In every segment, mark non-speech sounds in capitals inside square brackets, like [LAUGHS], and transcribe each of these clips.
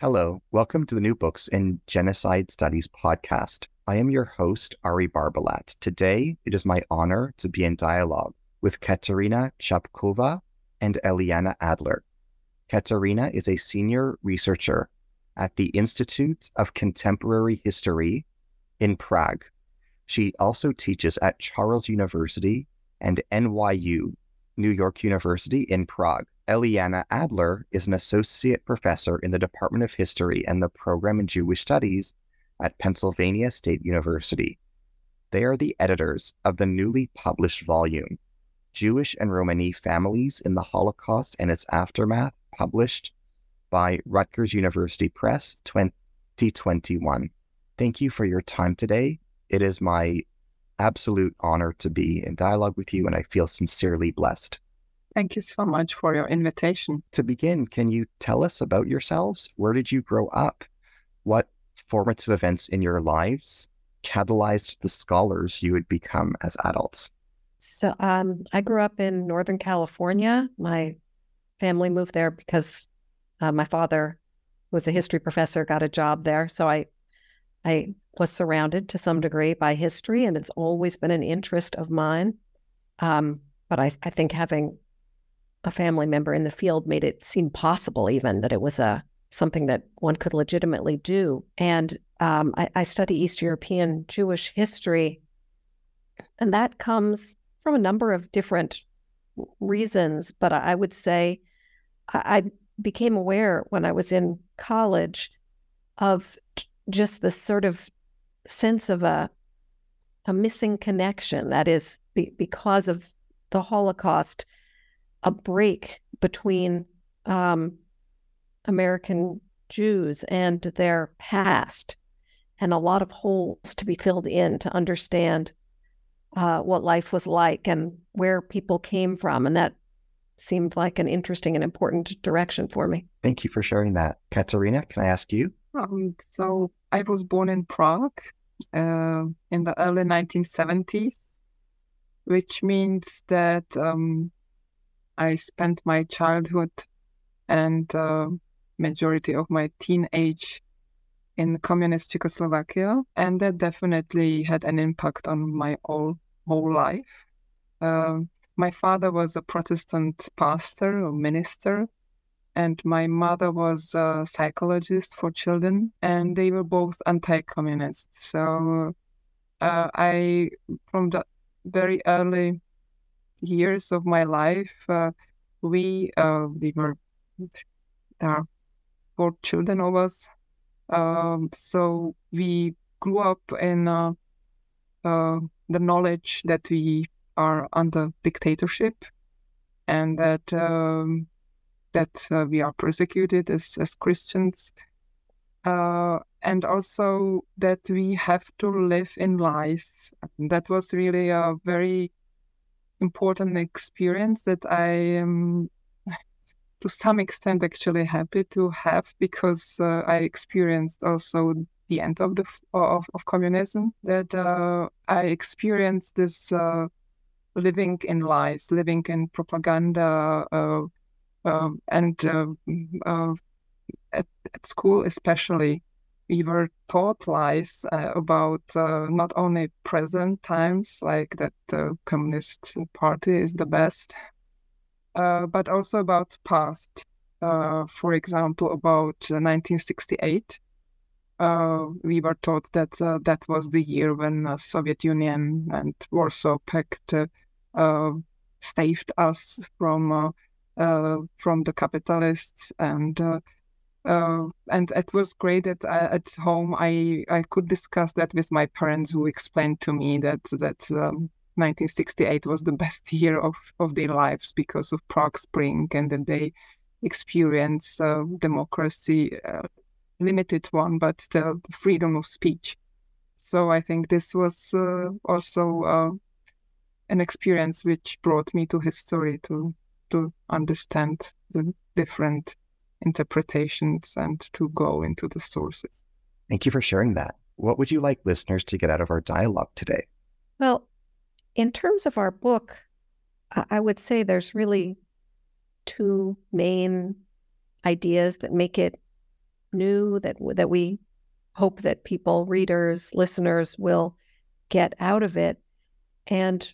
Hello, welcome to the New Books in Genocide Studies podcast. I am your host, Ari Barbalat. Today, it is my honor to be in dialogue with Katerina Capková and Eliyana Adler. Katerina is a senior researcher at the Institute of Contemporary History in Prague. She also teaches at Charles University and NYU, New York University in Prague. Eliyana Adler is an associate professor in the Department of History and the program in Jewish Studies at Pennsylvania State University. They are the editors of the newly published volume, Jewish and Romani Families in the Holocaust and Its Aftermath, published by Rutgers University Press 2021. Thank you for your time today. It is my absolute honor to be in dialogue with you, and I feel sincerely blessed. Thank you so much for your invitation. To begin, can you tell us about yourselves? Where did you grow up? What formative events in your lives catalyzed the scholars you would become as adults? So, um, I grew up in Northern California. My family moved there because uh, my father was a history professor, got a job there. So I, I was surrounded to some degree by history, and it's always been an interest of mine. Um, but I, I think having a family member in the field made it seem possible even that it was a something that one could legitimately do. And um, I, I study East European Jewish history, and that comes from a number of different reasons. But I would say I became aware when I was in college of just this sort of sense of a a missing connection that is be, because of the Holocaust a break between um, American Jews and their past, and a lot of holes to be filled in to understand uh, what life was like and where people came from. And that seemed like an interesting and important direction for me. Thank you for sharing that. Katerina, can I ask you? Um, so I was born in Prague uh, in the early 1970s, which means that um, I spent my childhood and uh, majority of my teenage in communist Czechoslovakia, and that definitely had an impact on my whole whole life. Uh, my father was a Protestant pastor or minister, and my mother was a psychologist for children, and they were both anti-communist. So uh, I, from the very early years of my life, uh, we uh, we were there are four children of us, um, so we grew up in uh, uh, the knowledge that we are under dictatorship and that um, that uh, we are persecuted as as Christians. Uh, and also that we have to live in lies. That was really a very important experience that I am to some extent actually happy to have because uh, I experienced also the end of the of, of communism that uh, I experienced this uh, living in lies, living in propaganda, uh, um, and uh, uh, at, at school especially we were taught lies uh, about uh, not only present times, like that the Communist Party is the best, uh, but also about past. Uh, for example, about 1968, uh, we were taught that uh, that was the year when Soviet Union and Warsaw Pact saved us from from the capitalists and uh, and it was great that uh, at home I, I could discuss that with my parents who explained to me that that um, 1968 was the best [LAUGHS] year of, of their lives because of Prague Spring and that they experienced uh, democracy, uh, limited one, but still freedom of speech. So I think this was uh, also uh, an experience which brought me to history to to understand the different interpretations and to go into the sources. Thank you for sharing that. What would you like listeners to get out of our dialogue today? Well, in terms of our book, I would say there's really two main ideas that make it new that that we hope that people, readers, listeners will get out of it. And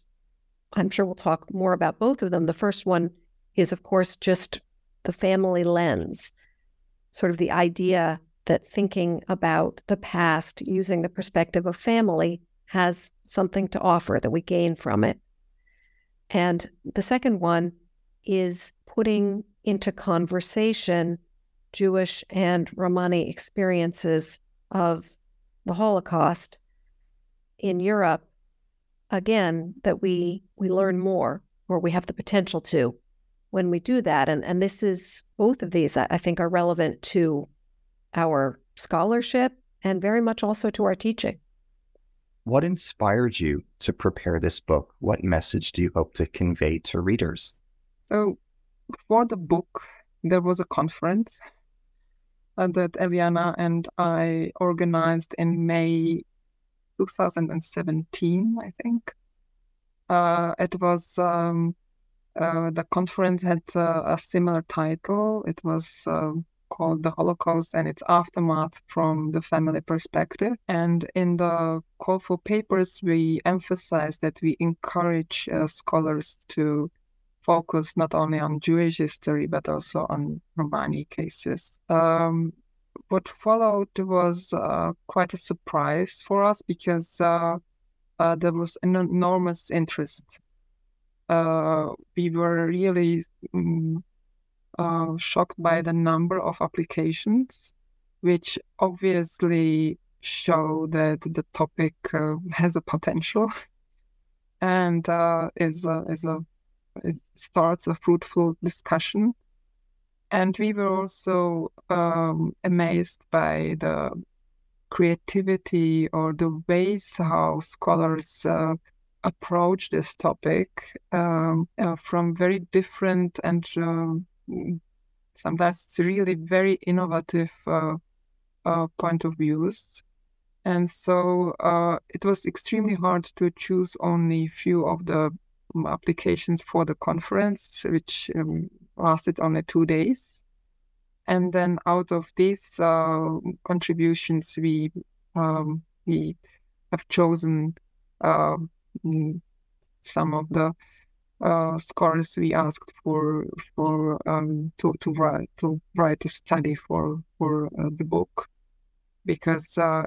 I'm sure we'll talk more about both of them. The first one is, of course, just the family lens, sort of the idea that thinking about the past using the perspective of family has something to offer that we gain from it. And the second one is putting into conversation Jewish and Romani experiences of the Holocaust in Europe, again, that we we learn more or we have the potential to when we do that. And and this is both of these I think are relevant to our scholarship and very much also to our teaching. What inspired you to prepare this book? What message do you hope to convey to readers? So, for the book, there was a conference uh, that Eliyana and I organized in May 2017, I think. Uh, it was um, uh, the conference had uh, a similar title. It was um, called The Holocaust and its Aftermath from the Family Perspective. And in the call for papers, we emphasized that we encourage uh, scholars to focus not only on Jewish history but also on Romani cases. Um, what followed was uh, quite a surprise for us because uh, uh, there was an enormous interest. Uh, we were really um, shocked by the number of applications, which obviously show that the topic uh, [LAUGHS] has a potential [LAUGHS] and is a, is a it starts a fruitful discussion. And we were also um, amazed by the creativity or the ways how scholars uh, approach this topic um, uh, from very different and uh, sometimes really very innovative uh, uh, point of views. And so uh, it was extremely hard to choose only few of the applications for the conference, which um, lasted only two days. And then out of these uh, contributions, we um, we have chosen uh, some of the uh, scholars we asked for for um, to to write to write a study for for uh, the book because uh,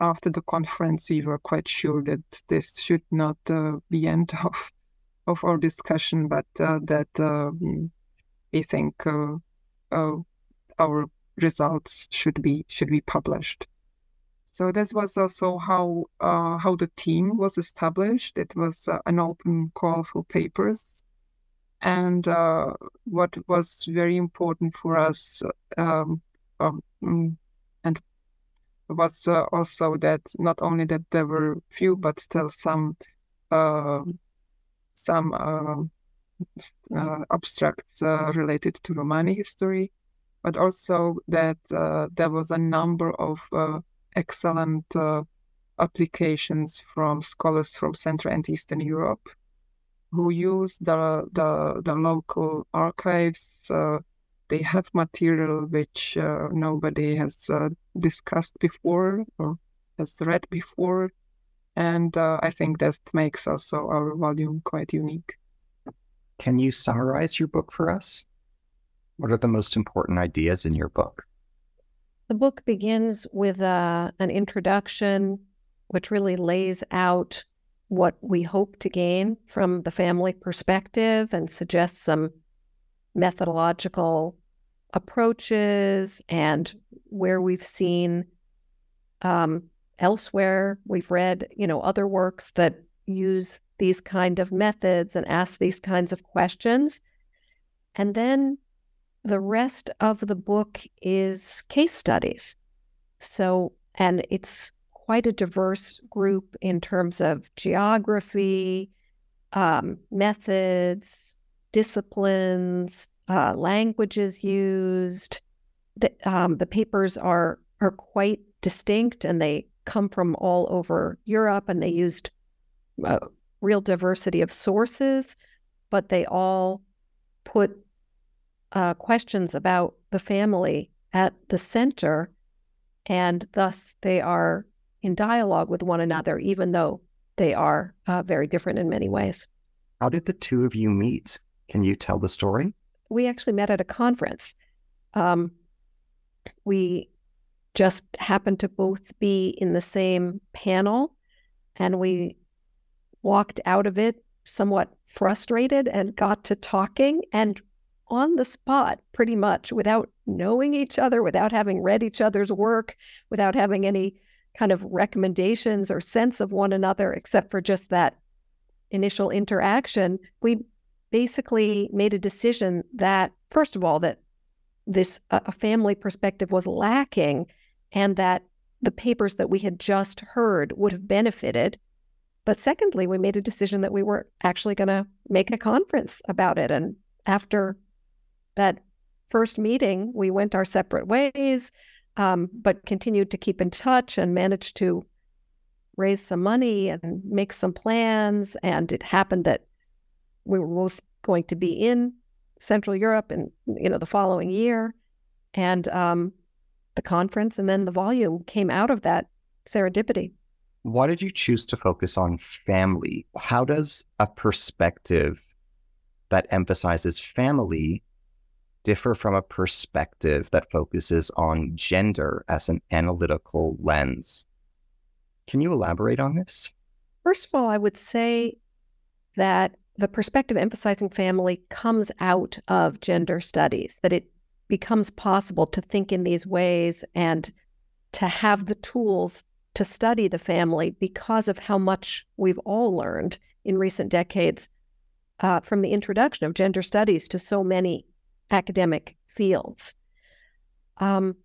after the conference we were quite sure that this should not uh, be end [LAUGHS] of of our discussion, but uh, that um, we think uh, uh, our results should be should be published. So this was also how uh, how the team was established. It was uh, an open call for papers, and uh, what was very important for us, um, um, and was also that not only that there were few but still some some uh, uh, abstracts uh, related to Romani history, but also that there was a number of excellent applications from scholars from Central and Eastern Europe who use the the, the local archives. Uh, they have material which uh, nobody has uh, discussed before or has read before, and uh, I think that makes also our volume quite unique. Can you summarize your book for us? What are the most important ideas in your book? The book begins with uh, an introduction, which really lays out what we hope to gain from the family perspective and suggests some methodological approaches and where we've seen um, elsewhere. We've read, you know, other works that use these kind of methods and ask these kinds of questions. And then the rest of the book is case studies. So, and it's quite a diverse group in terms of geography, um, methods, disciplines, uh, languages used. The, um, the papers are are quite distinct, and they come from all over Europe, and they used a real diversity of sources, but they all put uh, questions about the family at the center, and thus they are in dialogue with one another, even though they are uh, very different in many ways. How did the two of you meet? Can you tell the story? We actually met at a conference. Um, we just happened to both be in the same panel, and we walked out of it somewhat frustrated and got to talking and on the spot, pretty much without knowing each other, without having read each other's work, without having any kind of recommendations or sense of one another, except for just that initial interaction, we basically made a decision that, first of all, that this a family perspective was lacking and that the papers that we had just heard would have benefited. But secondly, we made a decision that we were actually going to make a conference about it. And after that first meeting, we went our separate ways, um, but continued to keep in touch and managed to raise some money and make some plans. And it happened that we were both going to be in Central Europe and you know the following year, and um, the conference and then the volume came out of that serendipity. Why did you choose to focus on family? How does a perspective that emphasizes family differ from a perspective that focuses on gender as an analytical lens? Can you elaborate on this? First of all, I would say that the perspective emphasizing family comes out of gender studies, that it becomes possible to think in these ways and to have the tools to study the family because of how much we've all learned in recent decades uh, from the introduction of gender studies to so many academic fields. Um,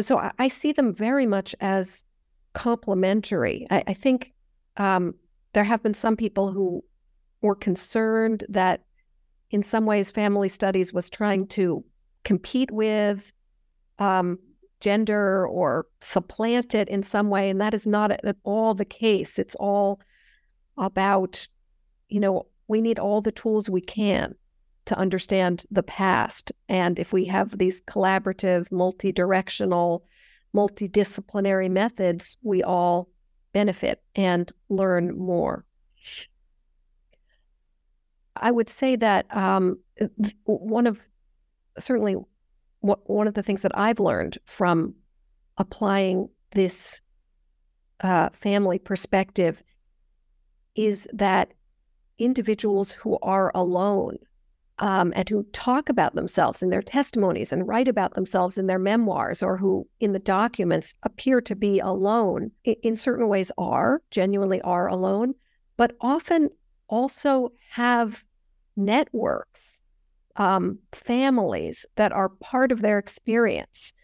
so I, I, see them very much as complementary. I, I think um, there have been some people who were concerned that in some ways family studies was trying to compete with um, gender or supplant it in some way. And that is not at all the case. It's all about, you know, we need all the tools we can to understand the past. And if we have these collaborative, multi directional, multidisciplinary methods, we all benefit and learn more. I would say that um, one of certainly one of the things that I've learned from applying this uh, family perspective is that individuals who are alone um, and who talk about themselves in their testimonies and write about themselves in their memoirs or who in the documents appear to be alone in certain ways are genuinely are alone but often also have networks um, families that are part of their experience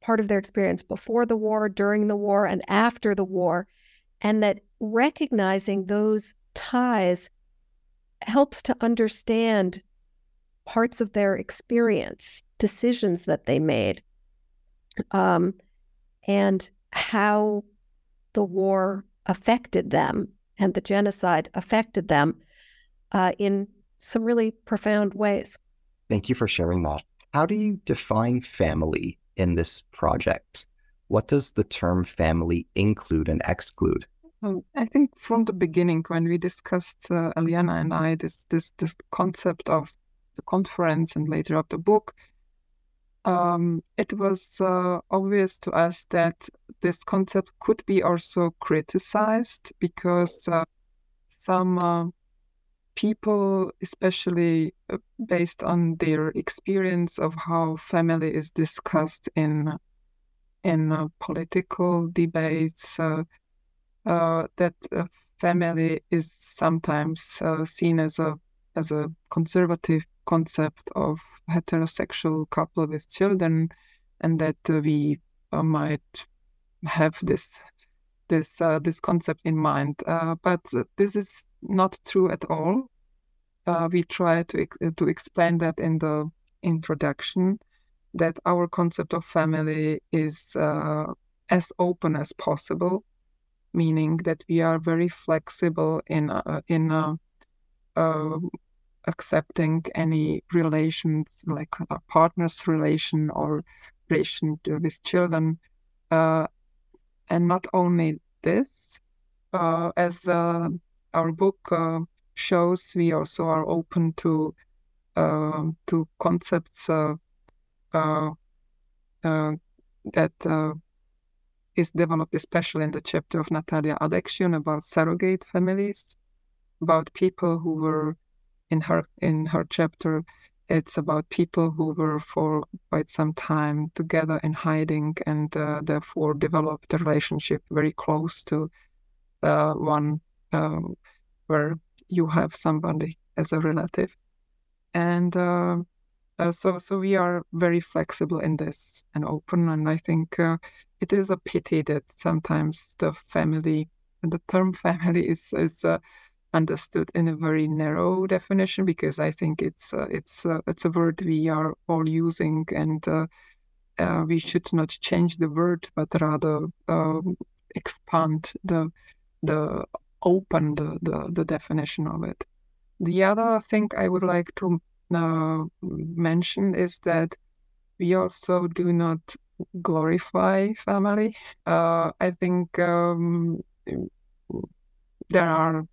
part of their experience before the war during the war and after the war and that recognizing those ties helps to understand parts of their experience, decisions that they made, um, and how the war affected them and the genocide affected them uh, in some really profound ways. Thank you for sharing that. How do you define family in this project? What does the term family include and exclude? I think from the beginning, when we discussed uh, Eliyana and I, this this this concept of the conference and later of the book, um, it was uh, obvious to us that this concept could be also criticized because uh, some uh, people, especially uh, based on their experience of how family is discussed in in uh, political debates, uh, that family is sometimes seen as a as a conservative concept of heterosexual couple with children, and that we uh, might have this this uh, this concept in mind. Uh, but this is not true at all. We try to to explain that in the introduction that our concept of family is uh, as open as possible, meaning that we are very flexible in uh, in uh, um, accepting any relations like a partner's relation or relation with children. Uh, and not only this, uh, as uh, our book uh, shows, we also are open to um, to concepts uh, uh, that is developed especially in the chapter of Natalia Aleksiun about surrogate families, about people who were in her in her chapter it's about people who were for quite some time together in hiding and uh, therefore developed a relationship very close to uh, one um, where you have somebody as a relative. And uh, uh so, so we are very flexible in this and open. And I think uh, it is a pity that sometimes the family, the term family [LAUGHS] is, is uh, understood in a very narrow definition because I think it's uh, it's uh, it's a word we are all using and uh, uh we should not change the word but rather um, expand the the open the, the, the definition of it. The other thing I would like to uh, mention is that we also do not glorify family. Uh, I think um, there are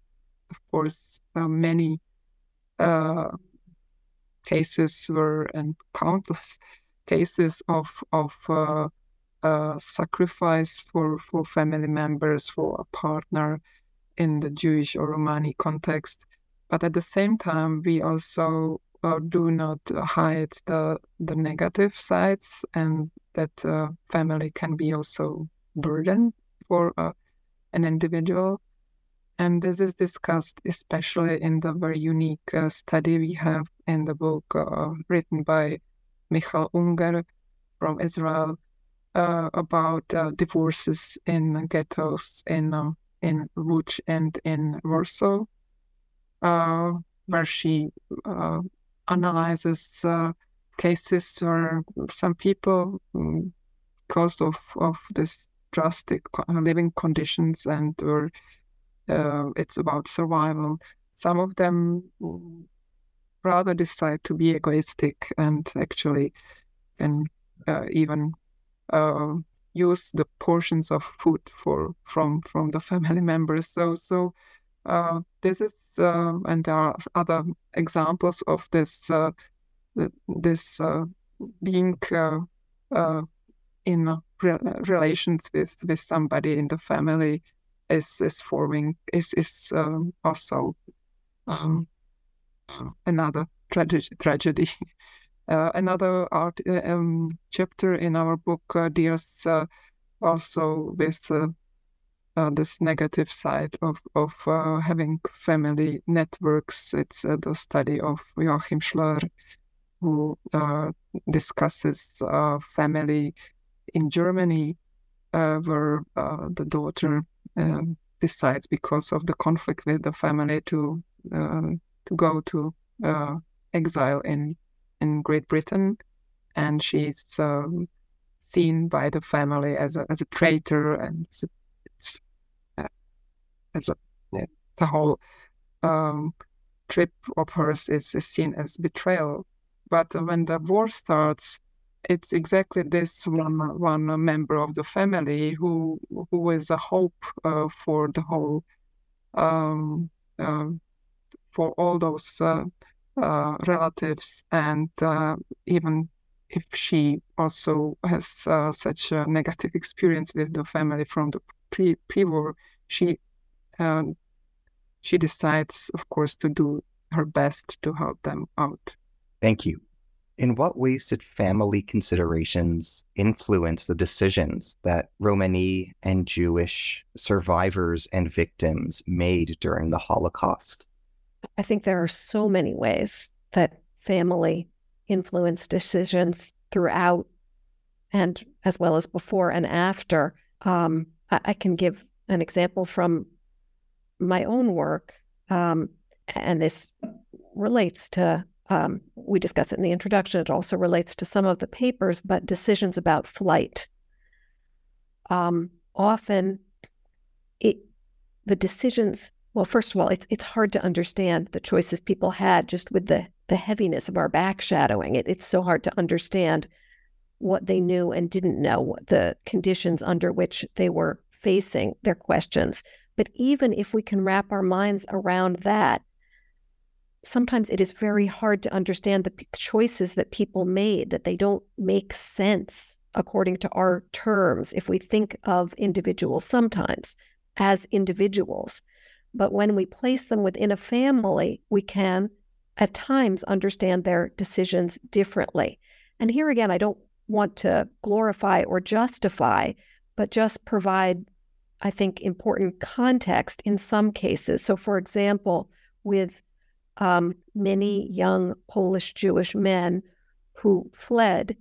of course, uh, many uh, cases were and countless cases of of uh, uh, sacrifice for for family members for a partner in the Jewish or Romani context. But at the same time, we also uh, do not hide the the negative sides, and that uh, family can be also burden for an individual. And this is discussed especially in the very unique uh, study we have in the book uh, written by Michal Unger from Israel uh, about uh, divorces in ghettos in um, in Łódź and in Warsaw, uh, where she uh, analyzes cases where some people, um, because of, of this drastic living conditions and were uh, it's about survival. Some of them rather decide to be egoistic and actually can uh, even uh, use the portions of food for from from the [LAUGHS] family members. So so uh, this is uh, and there are other examples of this uh, this uh, being in re- relations with with somebody in the family is is forming is is um, also um, another tragedy. [LAUGHS] Uh, another art uh, um, chapter in our book uh, deals uh, also with uh, uh, this negative side of of having family networks. It's the study of Joachim Schlör, who discusses family in Germany, where the daughter um, decides because of the conflict with the family to uh, to go to uh, exile in in Great Britain, and she's um, seen by the family as a as a traitor, and uh, as a the whole um, trip of hers is, is seen as betrayal. But when the war starts, it's exactly this one one member of the family who who is a hope uh, for the whole um, uh, for all those uh, uh relatives and uh, even if she also has uh, such a negative experience with the family from the pre pre-war she um, she decides of course to do her best to help them out. Thank you in what ways did family considerations influence the decisions that Romani and Jewish survivors and victims made during the Holocaust? I think there are so many ways that family influence decisions throughout and as well as before and after. Um, I, I, can give an example from my own work, um, and this relates to, um, we discuss it in the introduction, it also relates to some of the papers, but decisions about flight. Um, often, it, the decisions well, first of all, it's it's hard to understand the choices people had just with the the heaviness of our backshadowing. It, it's so hard to understand what they knew and didn't know, the conditions under which they were facing their questions. But even if we can wrap our minds around that, sometimes it is very hard to understand the choices that people made, that they don't make sense according to our terms if we think of individuals sometimes as individuals. But when we place them within a family, we can at times understand their decisions differently. And here again, I don't want to glorify or justify, but just provide, I think, important context in some cases. So, for example, with um, many young Polish Jewish men who fled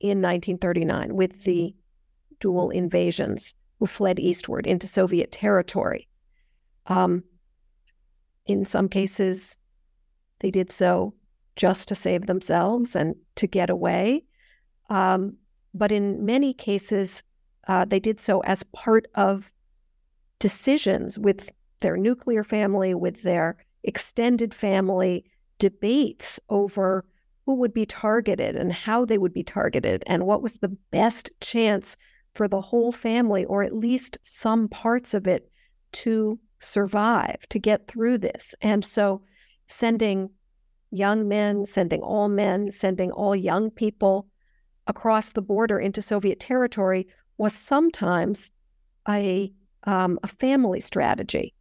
in 1939 with the dual invasions, who fled eastward into Soviet territory. Um, in some cases, they did so just to save themselves and to get away. Um, but in many cases, uh, they did so as part of decisions with their nuclear family, with their extended family, debates over who would be targeted and how they would be targeted and what was the best chance for the whole family, or at least some parts of it, to survive, to get through this. And so sending young men, sending all men, sending all young people across the border into Soviet territory was sometimes a, um, a family strategy,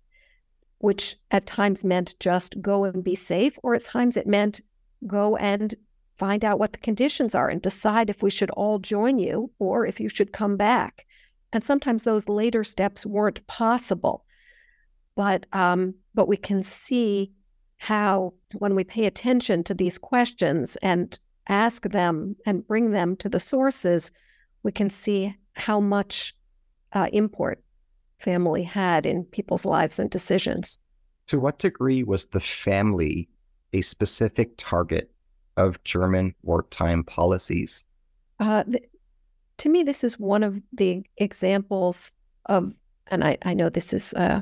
which at times meant just go and be safe, or at times it meant go and find out what the conditions are and decide if we should all join you or if you should come back. And sometimes those later steps weren't possible but um, but we can see how when we pay attention to these questions and ask them and bring them to the sources, we can see how much uh, import family had in people's lives and decisions. To what degree was the family a specific target of German wartime policies? Uh, th- to me, this is one of the examples of, and I, I know this is uh,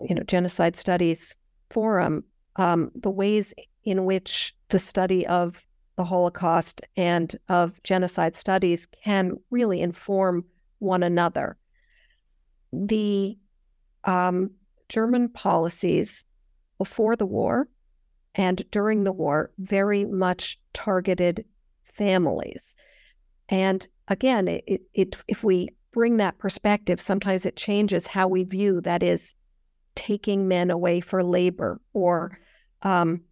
you know, Genocide Studies Forum, um, the ways in which the study of the Holocaust and of genocide studies can really inform one another. The um, German policies before the war and during the war very much targeted families. And again, it, it, if we bring that perspective, sometimes it changes how we view that is taking men away for labor or um,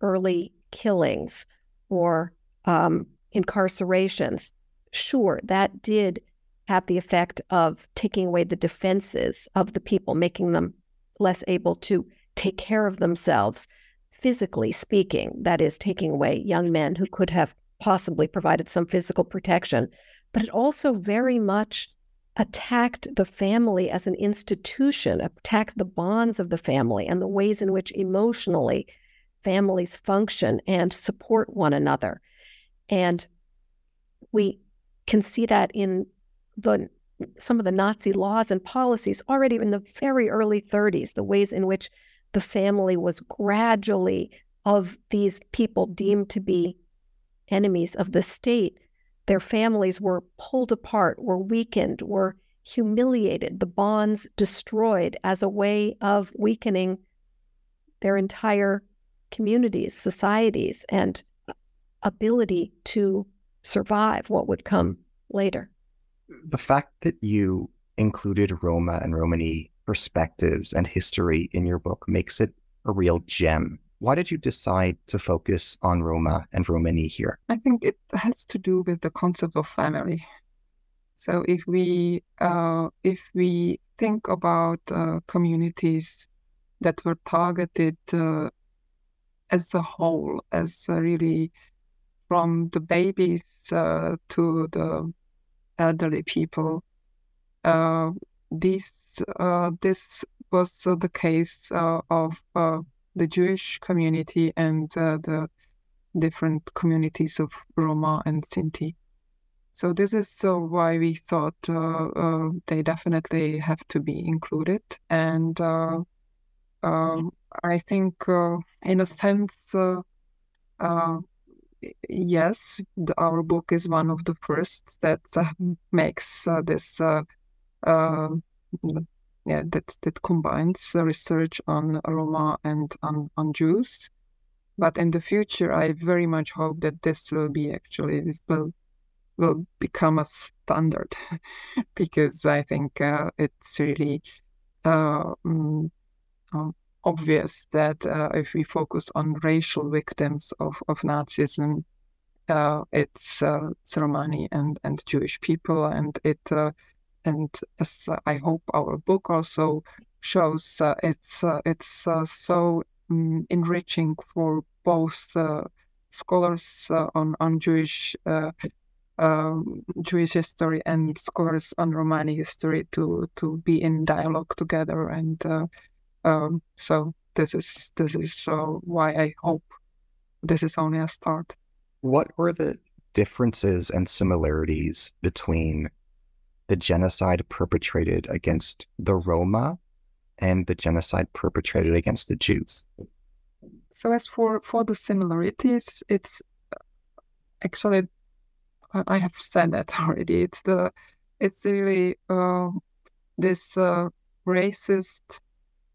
early killings or um, incarcerations. Sure, that did have the effect of taking away the defenses of the people, making them less able to take care of themselves, physically speaking. That is, taking away young men who could have possibly provided some physical protection. But it also very much attacked the family as an institution, attacked the bonds of the family and the ways in which emotionally families function and support one another. And we can see that in the some of the Nazi laws and policies already in the very early 30s, the ways in which the family was gradually of these people deemed to be enemies of the state their families were pulled apart, were weakened, were humiliated, the bonds destroyed as a way of weakening their entire communities, societies, and ability to survive what would come later. The fact that you included Roma and Romani perspectives and history in your book makes it a real gem why did you decide to focus on Roma and Romani here? I think it has to do with the concept of family. So if we uh, if we think about uh, communities that were targeted uh, as a whole, as really from the babies uh, to the elderly people. Uh, this uh, this was the case of the Jewish community and the different communities of Roma and Sinti. So this is uh, why we thought uh, uh, they definitely have to be included, and um, I think, in a sense, yes, the, our book is one of the first that makes this yeah, that that combines research on Roma and on, on Jews. But in the future, I very much hope that this will be actually this will will become a standard [LAUGHS] because I think uh, it's really uh, um, obvious that uh, if we focus on racial victims of, of Nazism, uh, it's uh, Romani and, and Jewish people, and it uh, and as I hope our book also shows, it's it's so um, enriching for both scholars on on Jewish um, Jewish history and scholars on Romani history to to be in dialogue together, and uh, um, so this is this is uh, why I hope this is only a start. What were the differences and similarities between the genocide perpetrated against the Roma and the genocide perpetrated against the Jews? So as for for the similarities, it's actually I have said that [LAUGHS] already. It's the it's really uh, this uh, racist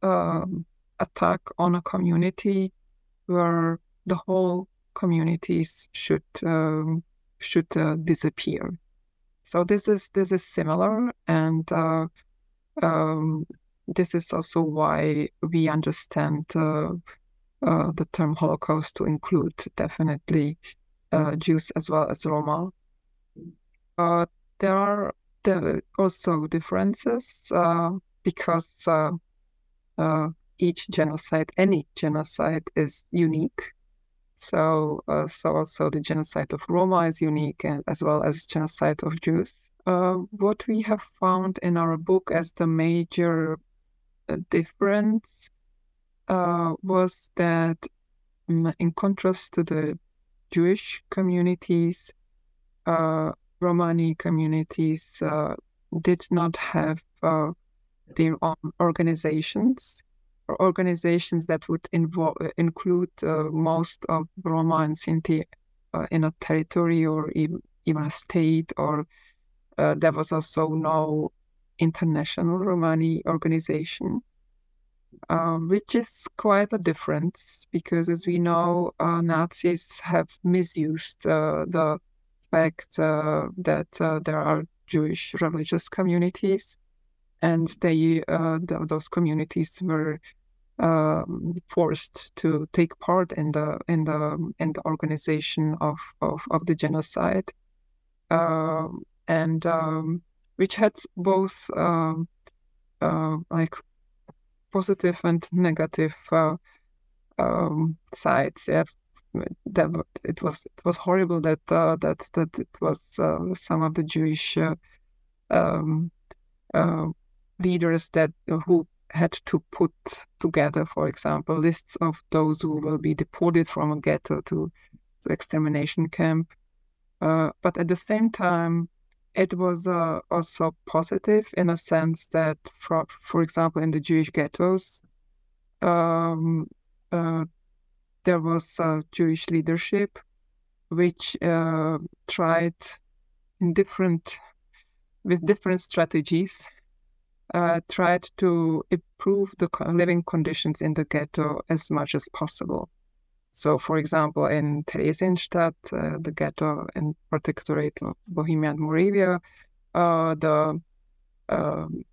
um, attack on a community where the whole communities should um, should uh, disappear. So this is this is similar, and uh, um, this is also why we understand uh, uh, the term Holocaust to include definitely Jews as well as Roma uh, there are there are also differences uh, because uh, uh, each genocide, any genocide, is unique. So, uh, so also the genocide of Roma is unique, and as well as genocide of Jews. what we have found in our book as the major difference was that, mm, in contrast to the Jewish communities, uh, Romani communities uh, did not have uh, their own organizations or organizations that would involve, include uh, most of Roma and Sinti uh, in a territory or even, a state, or uh, there was also no international Romani organization. Uh, which is quite a difference because, as we know, Nazis have misused the fact uh, that uh, there are Jewish religious communities, and they uh, th- those communities were um, forced to take part in the in the in the organization of of, of the genocide, um, and um, which had both um, uh, like positive and negative uh, um, sides. Yeah, that it was it was horrible that uh, that that it was uh, some of the Jewish um, uh, leaders that who had to put together, for example, lists of those who will be deported from a ghetto to the extermination camp. Uh, but at the same time, it was uh, also positive in a sense that, for, for example, in the Jewish ghettos, um, uh, there was a Jewish leadership which uh, tried in different with different strategies uh, tried to improve the living conditions in the ghetto as much as possible. So, for example, in Theresienstadt, uh, the ghetto in Protectorate of Bohemia and Moravia, uh, the um,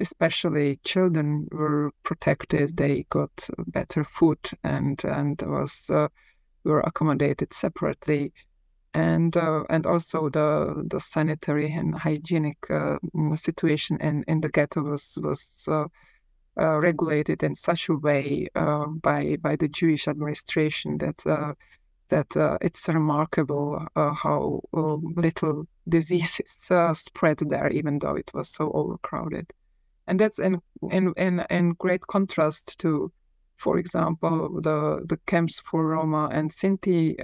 especially children were protected. They got better food and and was uh, were accommodated separately, and uh, and also the the sanitary and hygienic uh, situation in, in the ghetto was was. Uh, uh, regulated in such a way uh, by by the Jewish administration that that uh, it's remarkable uh, how uh, little diseases [LAUGHS] uh, spread there, even though it was so overcrowded. And that's in, in, in, in great contrast to, for example, the, the camps for Roma and Sinti.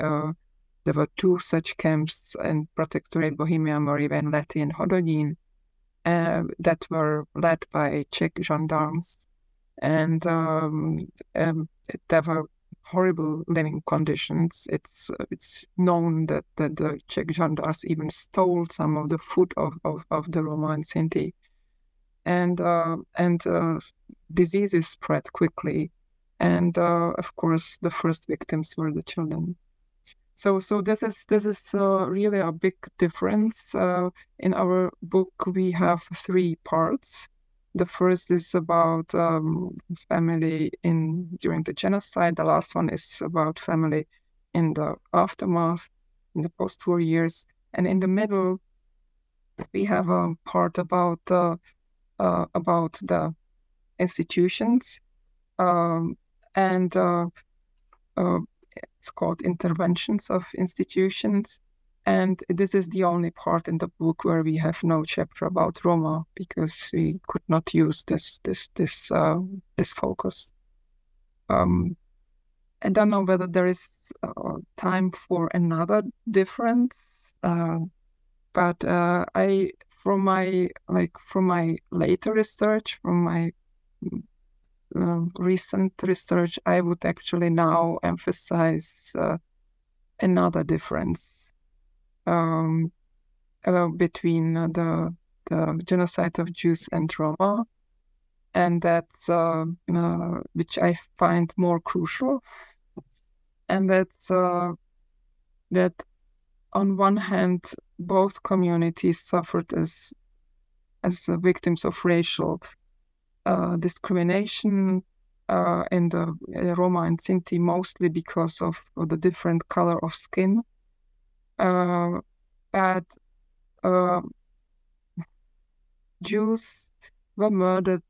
There were two such camps in Protectorate Bohemia, Moravia, and Hodonín uh, that were led by Czech gendarmes. And um, um, there were horrible living conditions. It's it's known that, that the Czech gendarmes even stole some of the food of, of, of the Roma and Sinti. And, uh, and uh, diseases spread quickly. And uh, of course, the first victims were the children. So, so this is this is uh, really a big difference. Uh, in our book, we have three parts. The first is about um, family in during the genocide. The last one is about family in the aftermath, in the post-war years, and in the middle, we have a part about uh, uh about the institutions um, and uh, uh, it's called Interventions of Institutions. And this is the only part in the book where we have no chapter about Roma because we could not use this this this uh, this focus. Um, I don't know whether there is uh, time for another difference, uh, but uh, I from my like from my later research, from my uh, recent research, I would actually now emphasize uh, another difference um, uh, between the, the genocide of Jews and Roma, and that's uh, uh, which I find more crucial, and that's uh, that on one hand, both communities suffered as as victims of racial uh, discrimination uh, in the Roma and Sinti mostly because of, of the different color of skin. Uh, but uh, Jews were murdered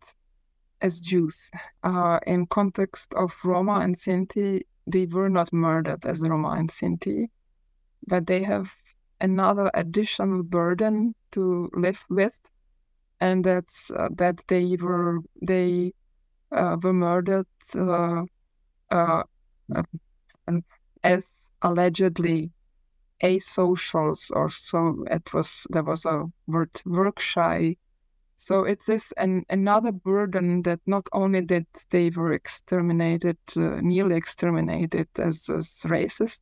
as Jews. Uh, in context of Roma and Sinti, they were not murdered as Roma and Sinti, but they have another additional burden to live with and that's uh, that they were they uh, were murdered uh, uh, as allegedly asocials or so it was there was a word work shy. So it is this an, another burden that not only that they were exterminated uh, nearly exterminated as, as racist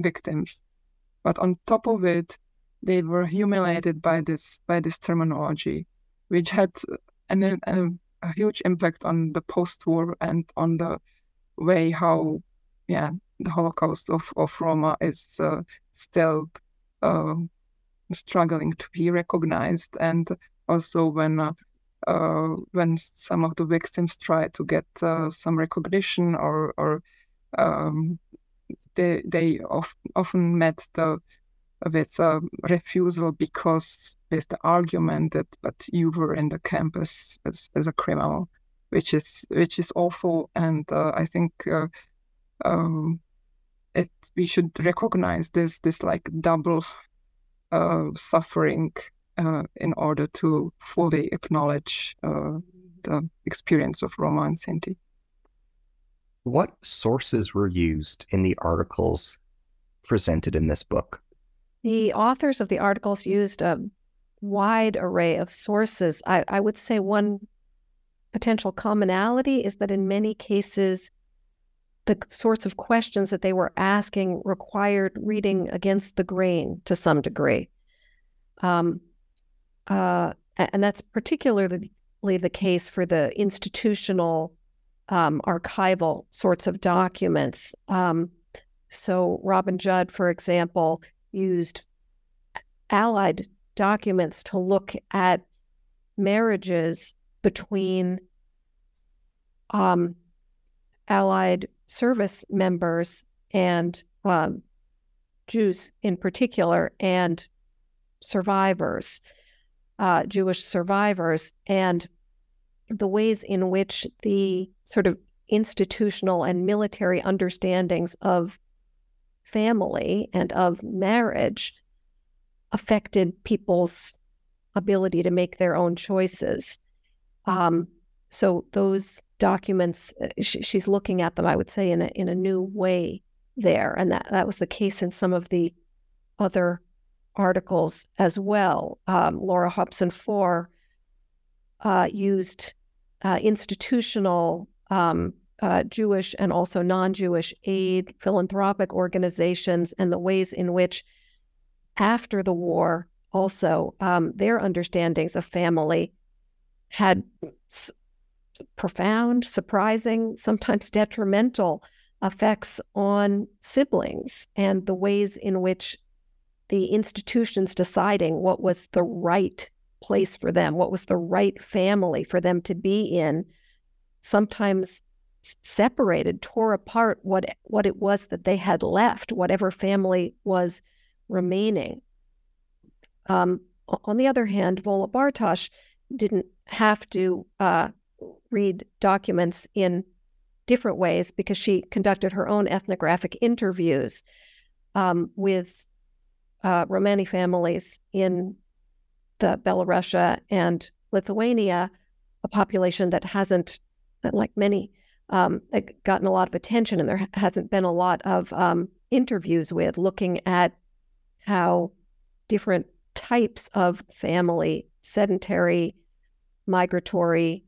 victims but on top of it they were humiliated by this by this terminology which had an, a huge impact on the post-war and on the way how, yeah, the Holocaust of, of Roma is uh, still uh, struggling to be recognized, and also when uh, uh when some of the victims try to get uh, some recognition or or um, they they of, often met the with a refusal because with the argument that but you were in the campus as, as a criminal, which is which is awful, and uh, I think uh, um, it we should recognize this this like double uh, suffering uh, in order to fully acknowledge uh, the experience of Roma and Sinti. What sources were used in the articles presented in this book? The authors of the articles used a wide array of sources. I, I would say one potential commonality is that in many cases, the sorts of questions that they were asking required reading against the grain to some degree. Um, uh, and that's particularly the case for the institutional um, archival sorts of documents. Um, so, Robin Judd, for example, used allied documents to look at marriages between um, allied service members and um, Jews in particular and survivors, uh, Jewish survivors, and the ways in which the sort of institutional and military understandings of family and of marriage affected people's ability to make their own choices. Um, so those documents, uh, sh- she's looking at them, I would say, in a in a new way there, and that that was the case in some of the other articles as well. Um, Laura Hobson Faure uh, used uh, institutional um, uh, Jewish and also non-Jewish aid, philanthropic organizations, and the ways in which after the war also um, their understandings of family had s- profound, surprising, sometimes detrimental effects on siblings and the ways in which the institutions deciding what was the right place for them, what was the right family for them to be in, sometimes separated, tore apart what what it was that they had left, whatever family was remaining. Um, on the other hand, Volha Bartash didn't have to uh, read documents in different ways because she conducted her own ethnographic interviews um, with uh, Romani families in the Belarusia and Lithuania, a population that hasn't, like many, um, gotten a lot of attention, and there hasn't been a lot of um, interviews with looking at how different types of family, sedentary, migratory,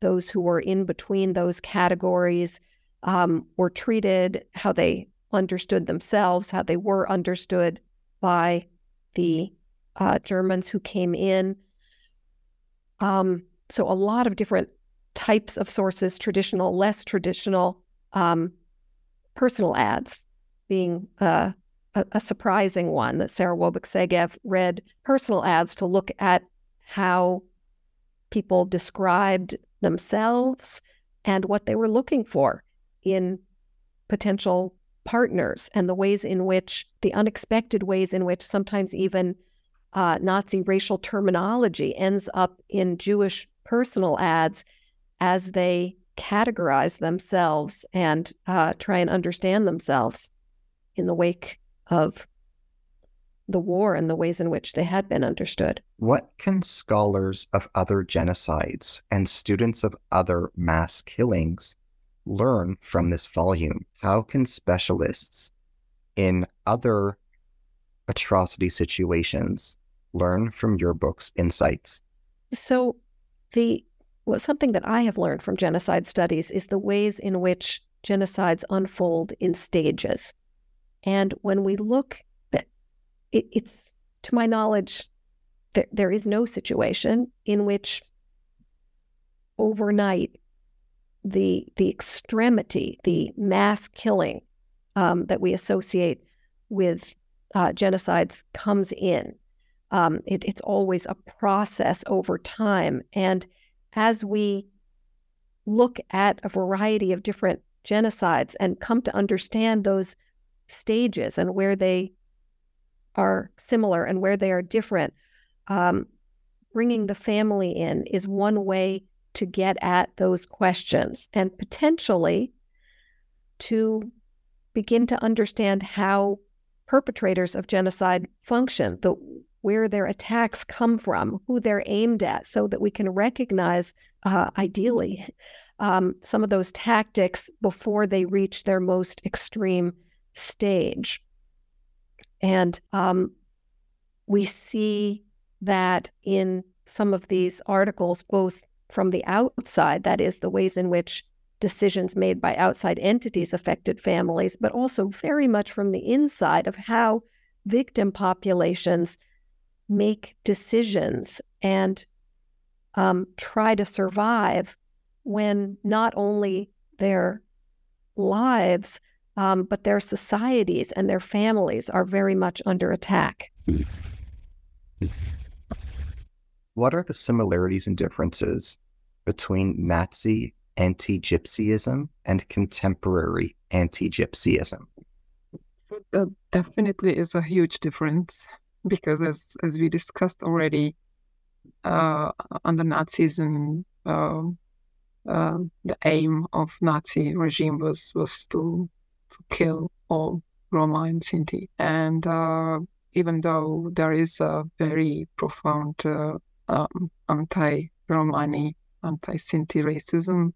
those who were in between those categories um, were treated, how they understood themselves, how they were understood by the uh, Germans who came in. Um, so, a lot of different types of sources traditional, less traditional, um, personal ads being uh, a, a, surprising one that Sarah Wobick-Segev read personal ads to look at how people described themselves and what they were looking for in potential partners and the ways in which the unexpected ways in which sometimes even uh, Nazi racial terminology ends up in Jewish personal ads as they categorize themselves and uh, try and understand themselves in the wake of the war and the ways in which they had been understood. What can scholars of other genocides and students of other mass killings learn from this volume? How can specialists in other atrocity situations learn from your book's insights? So, the well, something that I have learned from genocide studies is the ways in which genocides unfold in stages. And when we look it, it's to my knowledge, there, there is no situation in which overnight the the extremity, the mass killing um, that we associate with uh, genocides comes in. Um, it, it's always a process over time, and as we look at a variety of different genocides and come to understand those stages and where they are similar and where they are different, um, bringing the family in is one way to get at those questions and potentially to begin to understand how perpetrators of genocide function, the where their attacks come from, who they're aimed at, so that we can recognize, uh, ideally, um, some of those tactics before they reach their most extreme stage. And um, we see that in some of these articles, both from the outside, that is, the ways in which decisions made by outside entities affected families, but also very much from the inside of how victim populations make decisions and um, try to survive when not only their lives um, but their societies and their families are very much under attack. What are the similarities and differences between Nazi anti Gypsyism and contemporary anti Gypsyism? That definitely is a huge difference because, as, as we discussed already, uh, under Nazism, uh, uh, the aim of Nazi regime was was to to kill all Roma and Sinti. And uh, even though there is a very profound uh, um, anti-Romani, anti-Sinti racism,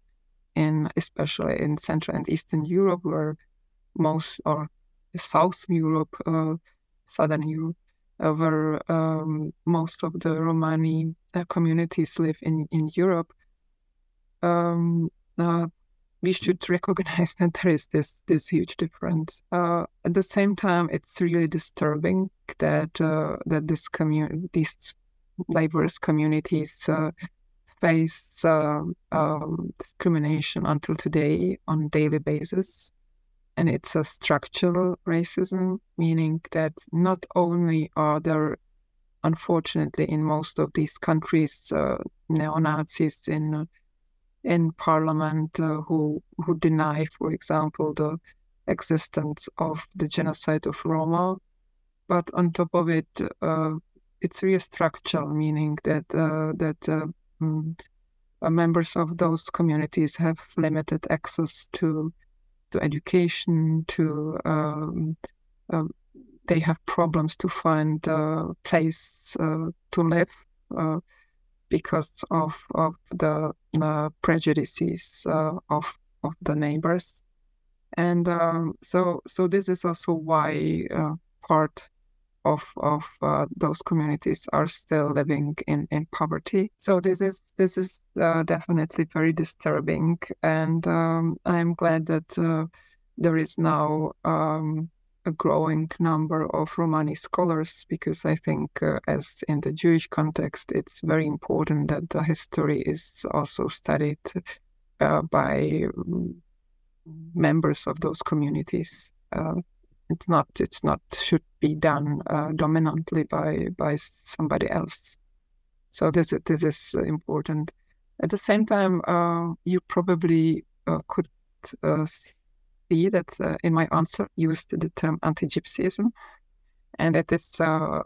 in especially in Central and Eastern Europe, where most or South Europe, uh, Southern Europe, uh, where um, most of the Romani uh, communities live in in Europe. Um, uh, we should recognize [LAUGHS] that there is this this huge difference. Uh, at the same time, it's really disturbing that uh, that this these diverse communities, uh, face um, um, discrimination until today on daily basis, and it's a structural racism, meaning that not only are there, unfortunately, in most of these countries, uh, neo Nazis in in parliament uh, who who deny, for example, the existence of the genocide of Roma. But on top of it, uh, it's really structural, meaning that uh, that uh, mm, uh, members of those communities have limited access to to education, to um, um they have problems to find a place uh, to live because of, of the uh, prejudices uh, of, of the neighbors. And um, so, so this is also why uh, part of of uh, those communities are still living in, in poverty. So this is this is uh, definitely very disturbing, and um, I'm glad that uh, there is now um, a growing number of Romani scholars because I think, uh, as in the Jewish context, it's very important that the history is also studied uh, by um, members of those communities. Uh, it's not. It's not should be done uh, dominantly by by somebody else. So this this is important. At the same time, uh, you probably uh, could see that uh, in my answer used the term anti-Gypsyism, and that is uh,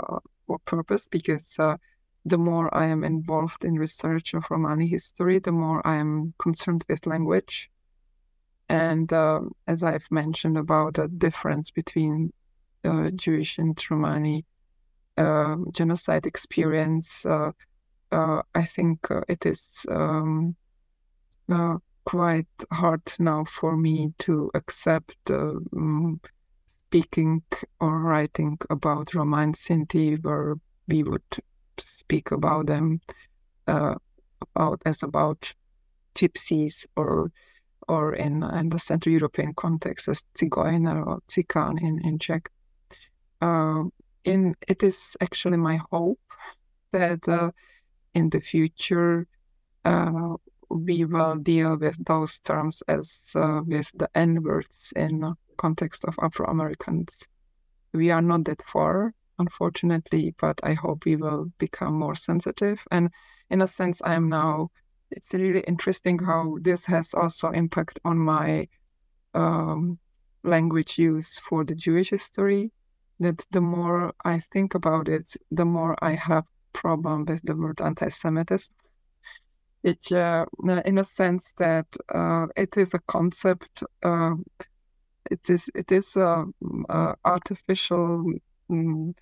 for purpose because uh, the more I am involved in research of Romani history, the more I am concerned with language. And um, as I've mentioned about the difference between uh, Jewish and Romani uh, genocide experience, uh, I think it is um, quite hard now for me to accept um, speaking or writing about Roma and Sinti, where we would speak about them uh, about as about gypsies or or in, in the Central European context as Zigeuner or Tsikan in, in Czech. Uh, in, it is actually my hope that uh, in the future uh, we will deal with those terms as uh, with the N words in context of Afro Americans. We are not that far, unfortunately, but I hope we will become more sensitive. And in a sense, I am now. It's really interesting how this has also impact on my um, language use for the Jewish history. That the more I think about it, the more I have problem with the word anti-Semitism it uh, in a sense that uh, it is a concept. Uh, it is it is a, a artificial, um,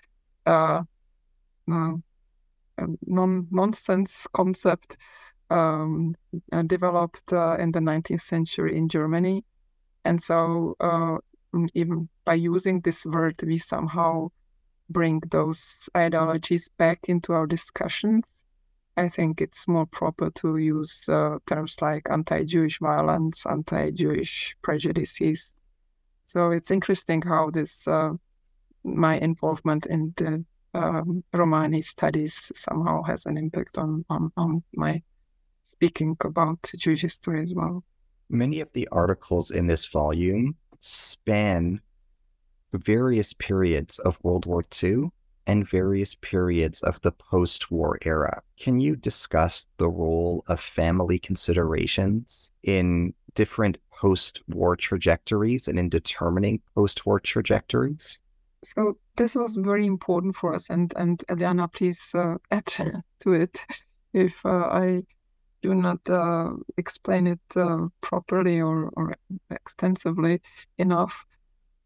non nonsense concept um, developed in the 19th century in Germany, and so even by using this word, we somehow bring those ideologies back into our discussions I think it's more proper to use uh, terms like anti-Jewish violence, anti-Jewish prejudices. So it's interesting how this uh, my involvement in the um, Romani studies somehow has an impact on, on, on my speaking about Jewish history as well. Many of the articles in this volume span various periods of World War II and various periods of the post war era. Can you discuss the role of family considerations in different post war trajectories and in determining post war trajectories? So, this was very important for us. And, and Eliyana, please uh, [LAUGHS] add to it if uh, I do not uh, explain it uh, properly or, or extensively enough.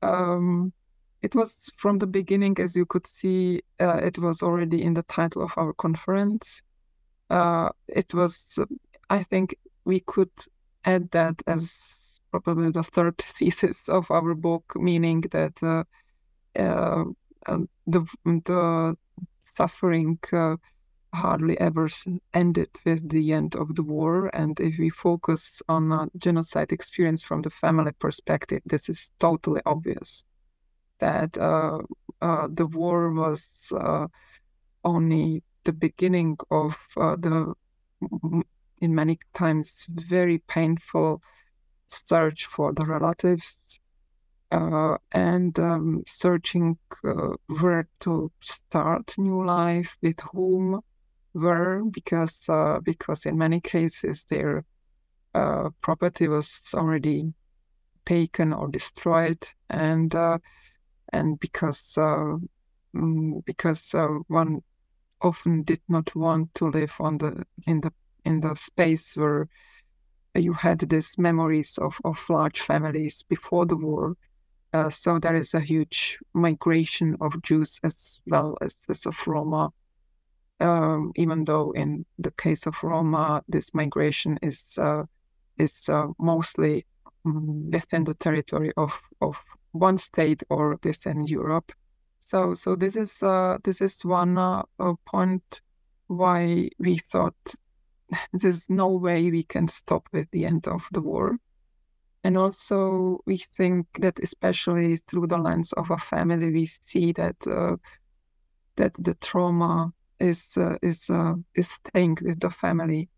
Um, it was from the beginning, as you could see, uh, it was already in the title of our conference. Uh, it was, I think, we could add that as probably the third [LAUGHS] thesis of our book, meaning that uh, uh um, the the suffering uh, hardly ever ended with the end of the war. And if we focus on genocide experience from the family perspective, this is totally obvious that uh, uh, the war was uh, only the beginning of the, in many times, very painful search for the relatives uh, and um, searching uh, where to start new life with whom were because uh, because in many cases their property was already taken or destroyed and and because uh, mm, because one often did not want to live on the in the in the space where you had these memories of, of large families before the war uh, so there is a huge migration of Jews as well as, as of Roma. Um, even though in the case of Roma, this migration is uh, is uh, mostly um, within the territory of, of one state or within Europe. So so this is uh, this is one uh, point why we thought [LAUGHS] there's no way we can stop with the end of the war. And also, we think that especially through the lens of a family, we see that uh, that the trauma is uh, is uh, is staying with the family.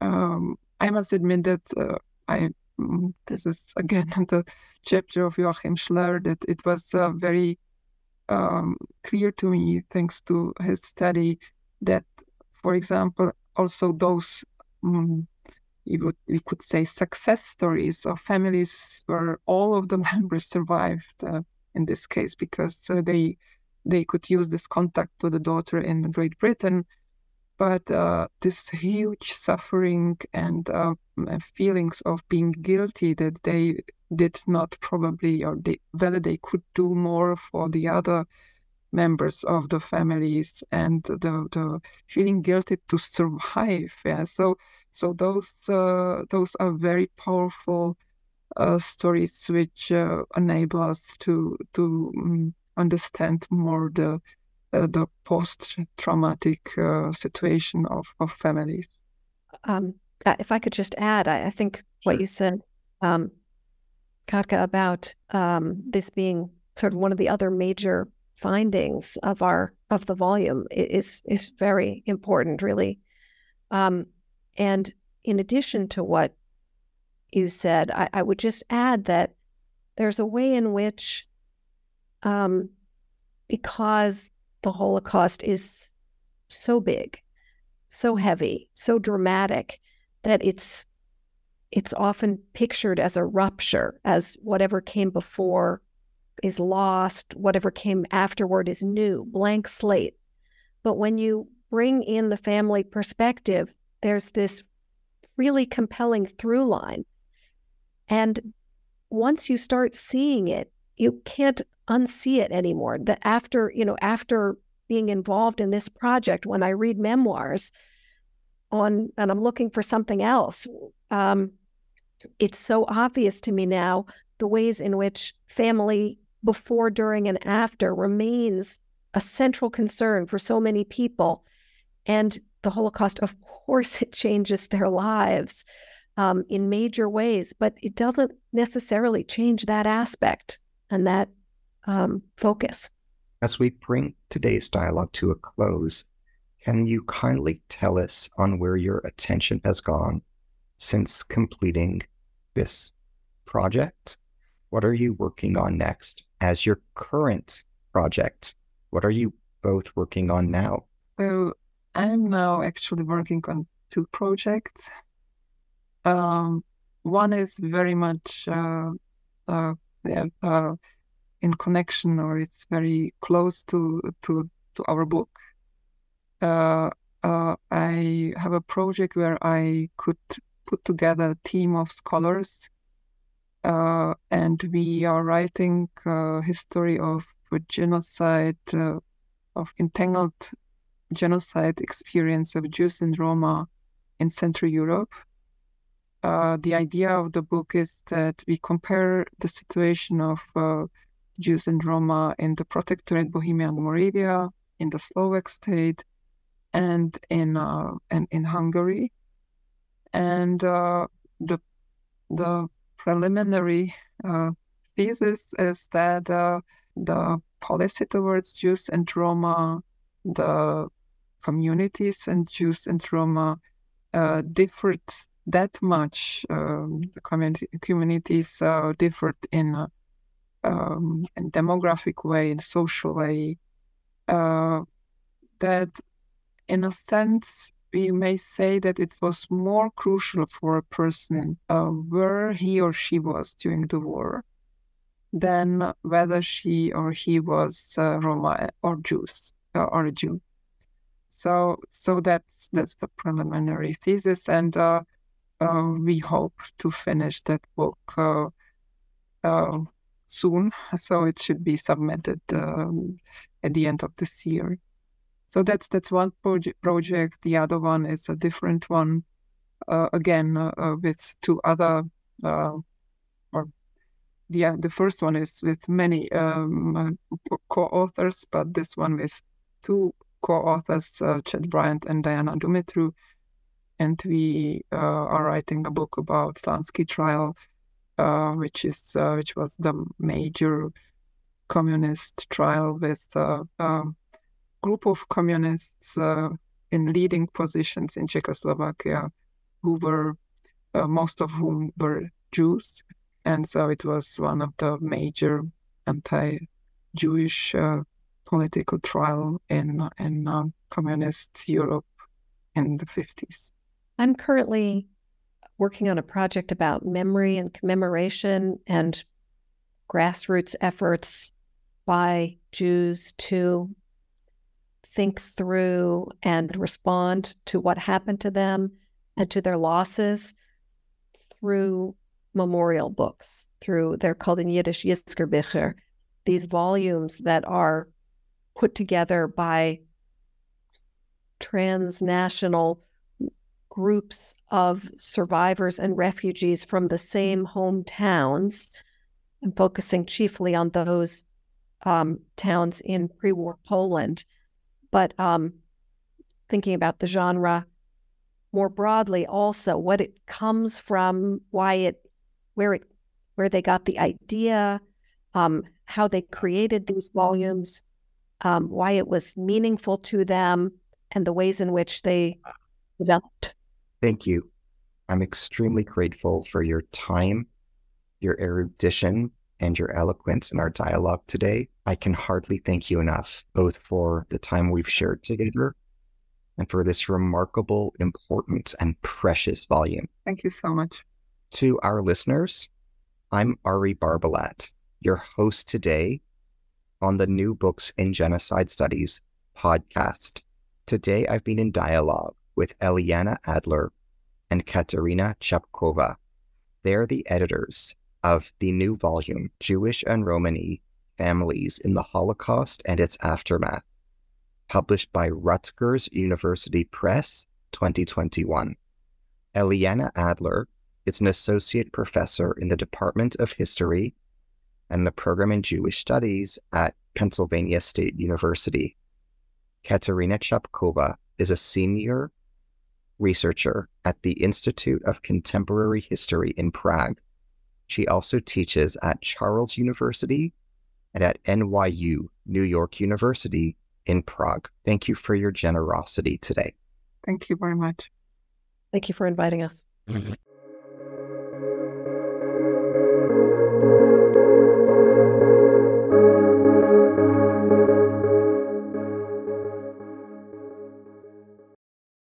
Um, I must admit that uh, I mm, this is again [LAUGHS] the chapter of Joachim Schlör that it was uh, very um, clear to me, thanks to his study, that, for example, also those um, would, we could say success stories of families where all of the [LAUGHS] members survived uh, in this case because uh, they they could use this contact to the daughter in Great Britain but uh, this huge suffering and uh, feelings of being guilty that they did not probably or they, whether they could do more for the other members of the families and the, the feeling guilty to survive yeah. So so those uh, those are very powerful uh, stories which uh, enable us to to um, understand more the the post traumatic uh, situation of, of families. Um, if I could just add, I, I think sure. what you said, um, Katka, about um, this being sort of one of the other major findings of our of the volume is is very important, really. Um, and in addition to what you said, I, I would just add that there's a way in which, um, because the Holocaust is so big, so heavy, so dramatic, that it's it's often pictured as a rupture, as whatever came before is lost, whatever came afterward is new, blank slate. But when you bring in the family perspective, there's this really compelling through line. And once you start seeing it, you can't unsee it anymore. That after, you know, after being involved in this project, when I read memoirs on, and I'm looking for something else, um, it's so obvious to me now the ways in which family before, during, and after remains a central concern for so many people. And the Holocaust, of course, [LAUGHS] it changes their lives um, in major ways, but it doesn't necessarily change that aspect and that um, focus. As we bring today's dialogue to a close, can you kindly tell us on where your attention has gone since completing this project? What are you working on next? As your current project, what are you both working on now? So, I'm now actually working on two projects. Um, one is very much uh, uh, yeah, uh, in connection, or it's very close to to to our book. Uh, uh, I have a project where I could put together a team of scholars uh, and we are writing a history of genocide, uh, of entangled genocide experience of Jews and Roma in Central Europe. Uh, the idea of the book is that we compare the situation of uh, Jews and Roma in the Protectorate Bohemia and Moravia, in the Slovak state, and in uh, and in Hungary. And uh, the the preliminary uh, thesis is that uh, the policy towards Jews and Roma, the communities and Jews and Roma differed that much. Um, the community, communities uh, differed in a, um, in demographic way, in social way. Uh, that, in a sense, we may say that it was more crucial for a person uh, where he or she was during the war than whether she or he was uh, Roma or Jews uh, or a Jew. So, so that's that's the preliminary thesis, and uh, uh we hope to finish that book uh, uh, soon. So it should be submitted at the end of this year. So that's that's one project. Project. The other one is a different one, uh, again uh, uh, with two other, uh, or the the first one is with many um, co-authors, but this one with two co-authors, uh, Chad Bryant and Diana Dumitru, and we uh, are writing a book about Slansky trial, which is which was the major communist trial with. Um, group of communists uh, in leading positions in Czechoslovakia who were, uh, most of whom were Jews. And so it was one of the major anti Jewish uh, political trial in, in uh, communist Europe in the 50s. I'm currently working on a project about memory and commemoration and grassroots efforts by Jews to think through and respond to what happened to them and to their losses through memorial books, through they're called in Yiddish Yizkerbücher, these volumes that are put together by transnational groups of survivors and refugees from the same hometowns and focusing chiefly on those um, towns in pre-war Poland but um, thinking about the genre more broadly, also what it comes from, why it, where it, where they got the idea, um, how they created these volumes, um, why it was meaningful to them, and the ways in which they developed. Thank you. I'm extremely grateful for your time, your erudition, and your eloquence in our dialogue today. I can hardly thank you enough, both for the time we've shared together and for this remarkable, important, and precious volume. Thank you so much. To our listeners, I'm Ari Barbalat, your host today on the New Books in Genocide Studies podcast. Today, I've been in dialogue with Eliyana Adler and Katerina Capková. They're the editors of the new volume, Jewish and Romani Families in the Holocaust and Its Aftermath, published by Rutgers University Press 2021. Eliyana Adler is an associate professor in the Department of History and the program in Jewish Studies at Pennsylvania State University. Katerina Capková is a senior researcher at the Institute of Contemporary History in Prague she also teaches at Charles University and at NYU, New York University in Prague. Thank you for your generosity today. Thank you very much. Thank you for inviting us. Mm-hmm. [LAUGHS]